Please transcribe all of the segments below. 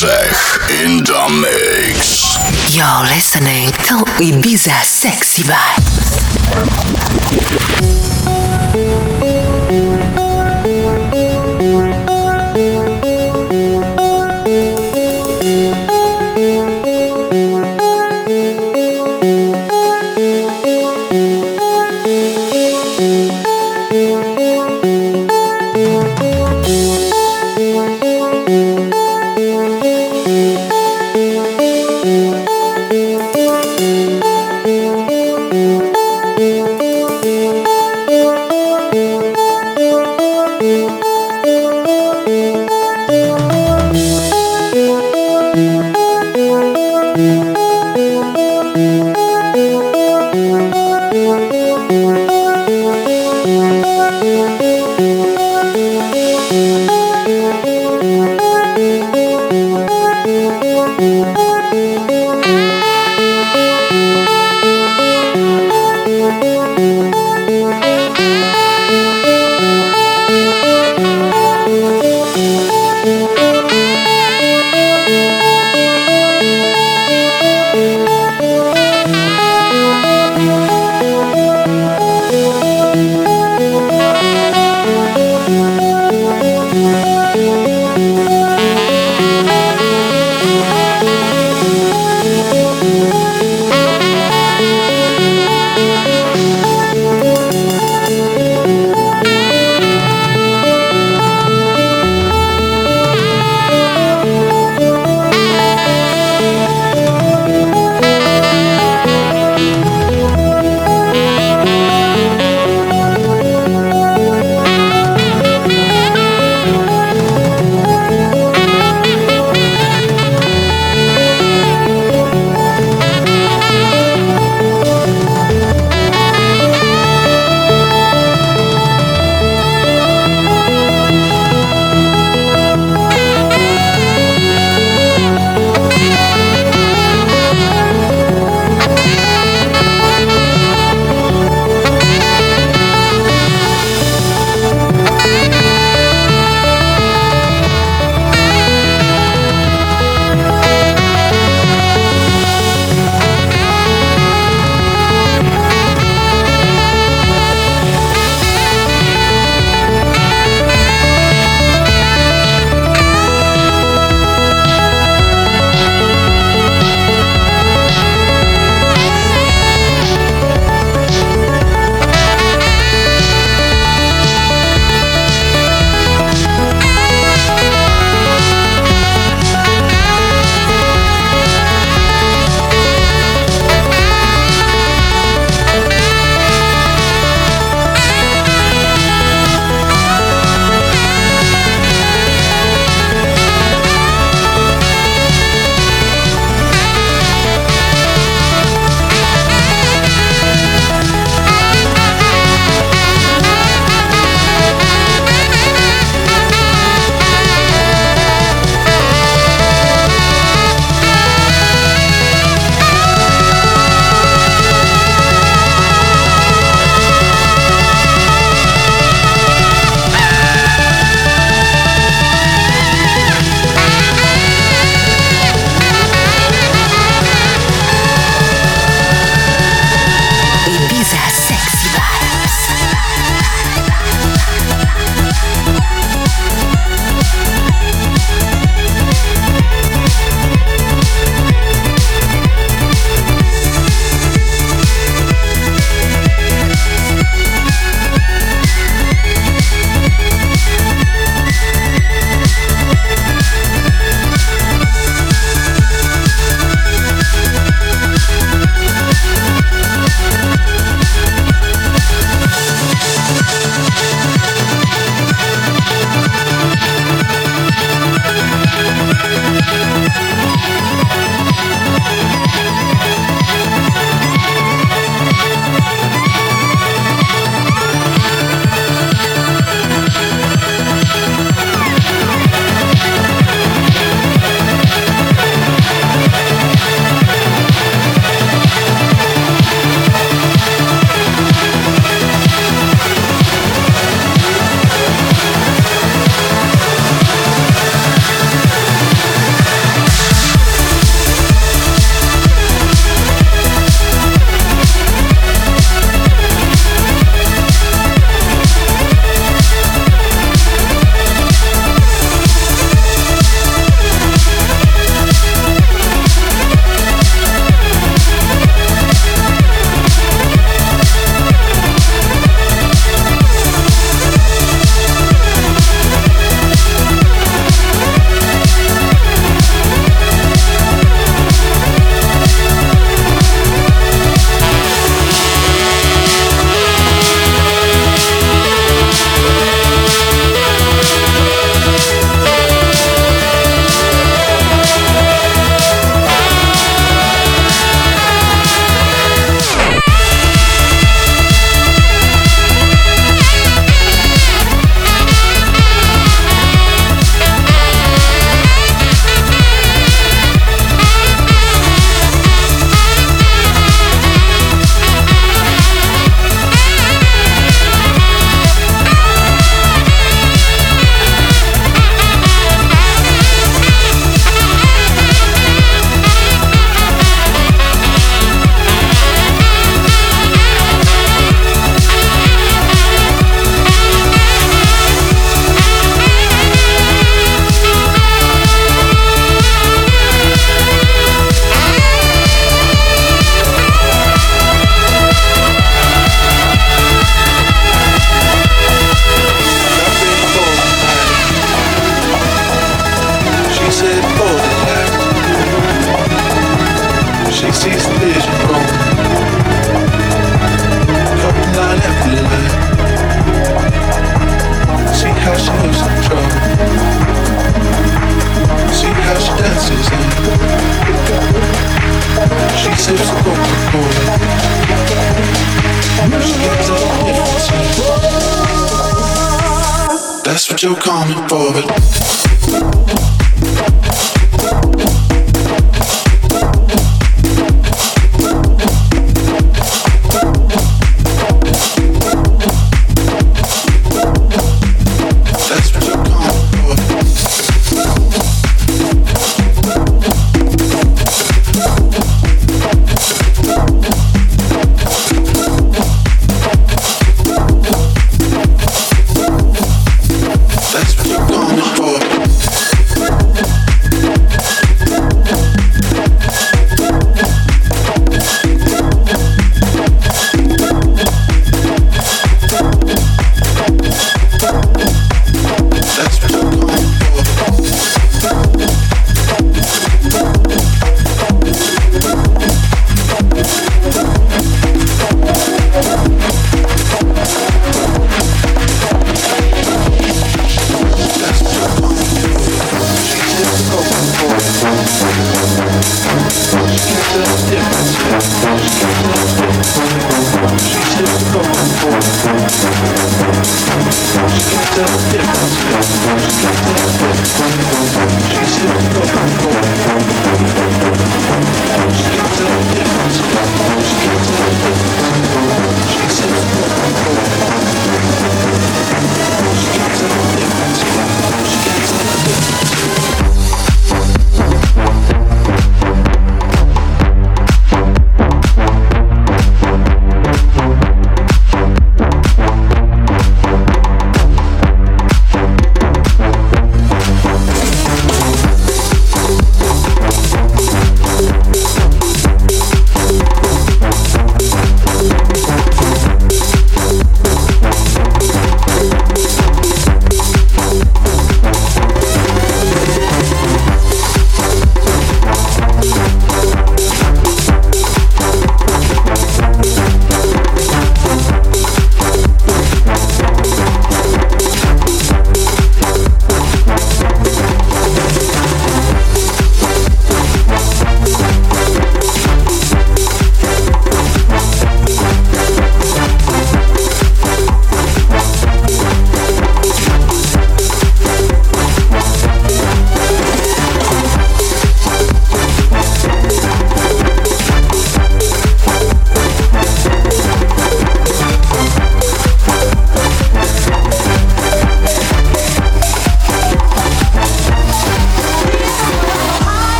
In the mix. You're listening to Ibiza Sexy Vibe.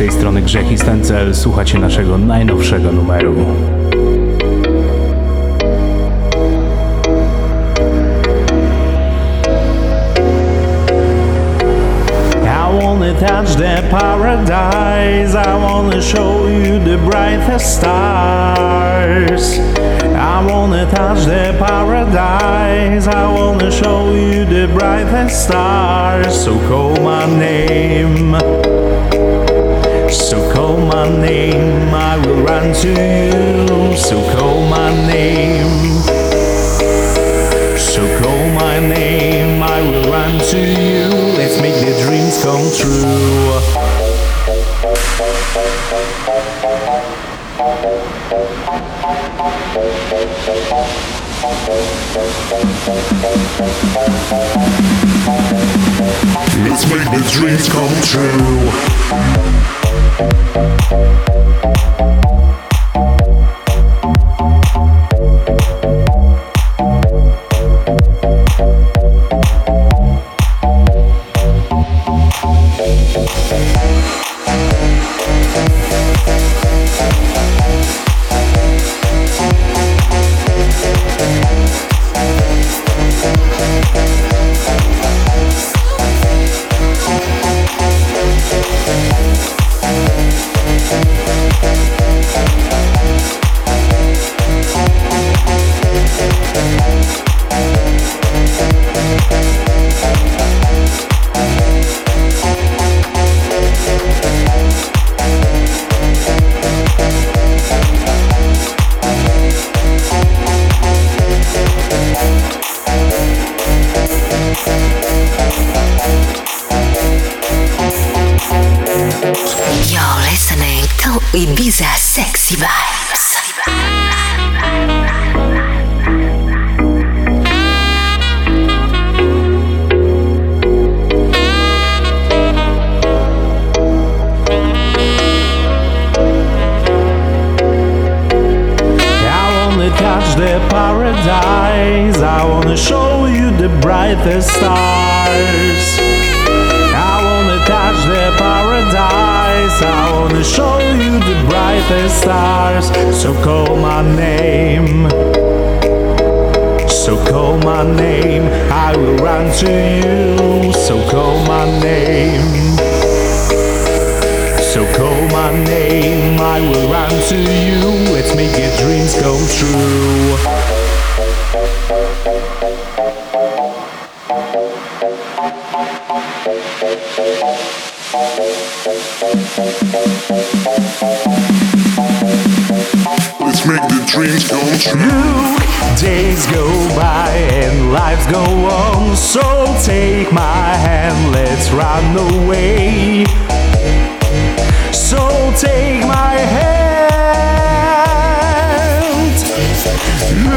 Tej strony Grzech i Stencel, słuchacie naszego najnowszego numeru. I wanna touch the paradise, I wanna show you the brightest stars. I wanna touch the paradise, I wanna show you the brightest stars. So call my name. To you. So call my name. So call my name, I will run to you. Let's make the dreams come true. Let's make the dreams come true.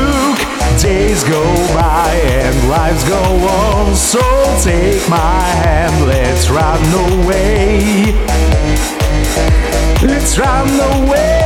look. Days go by and lives go on. So take my hand, let's run away. Let's run away.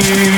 you.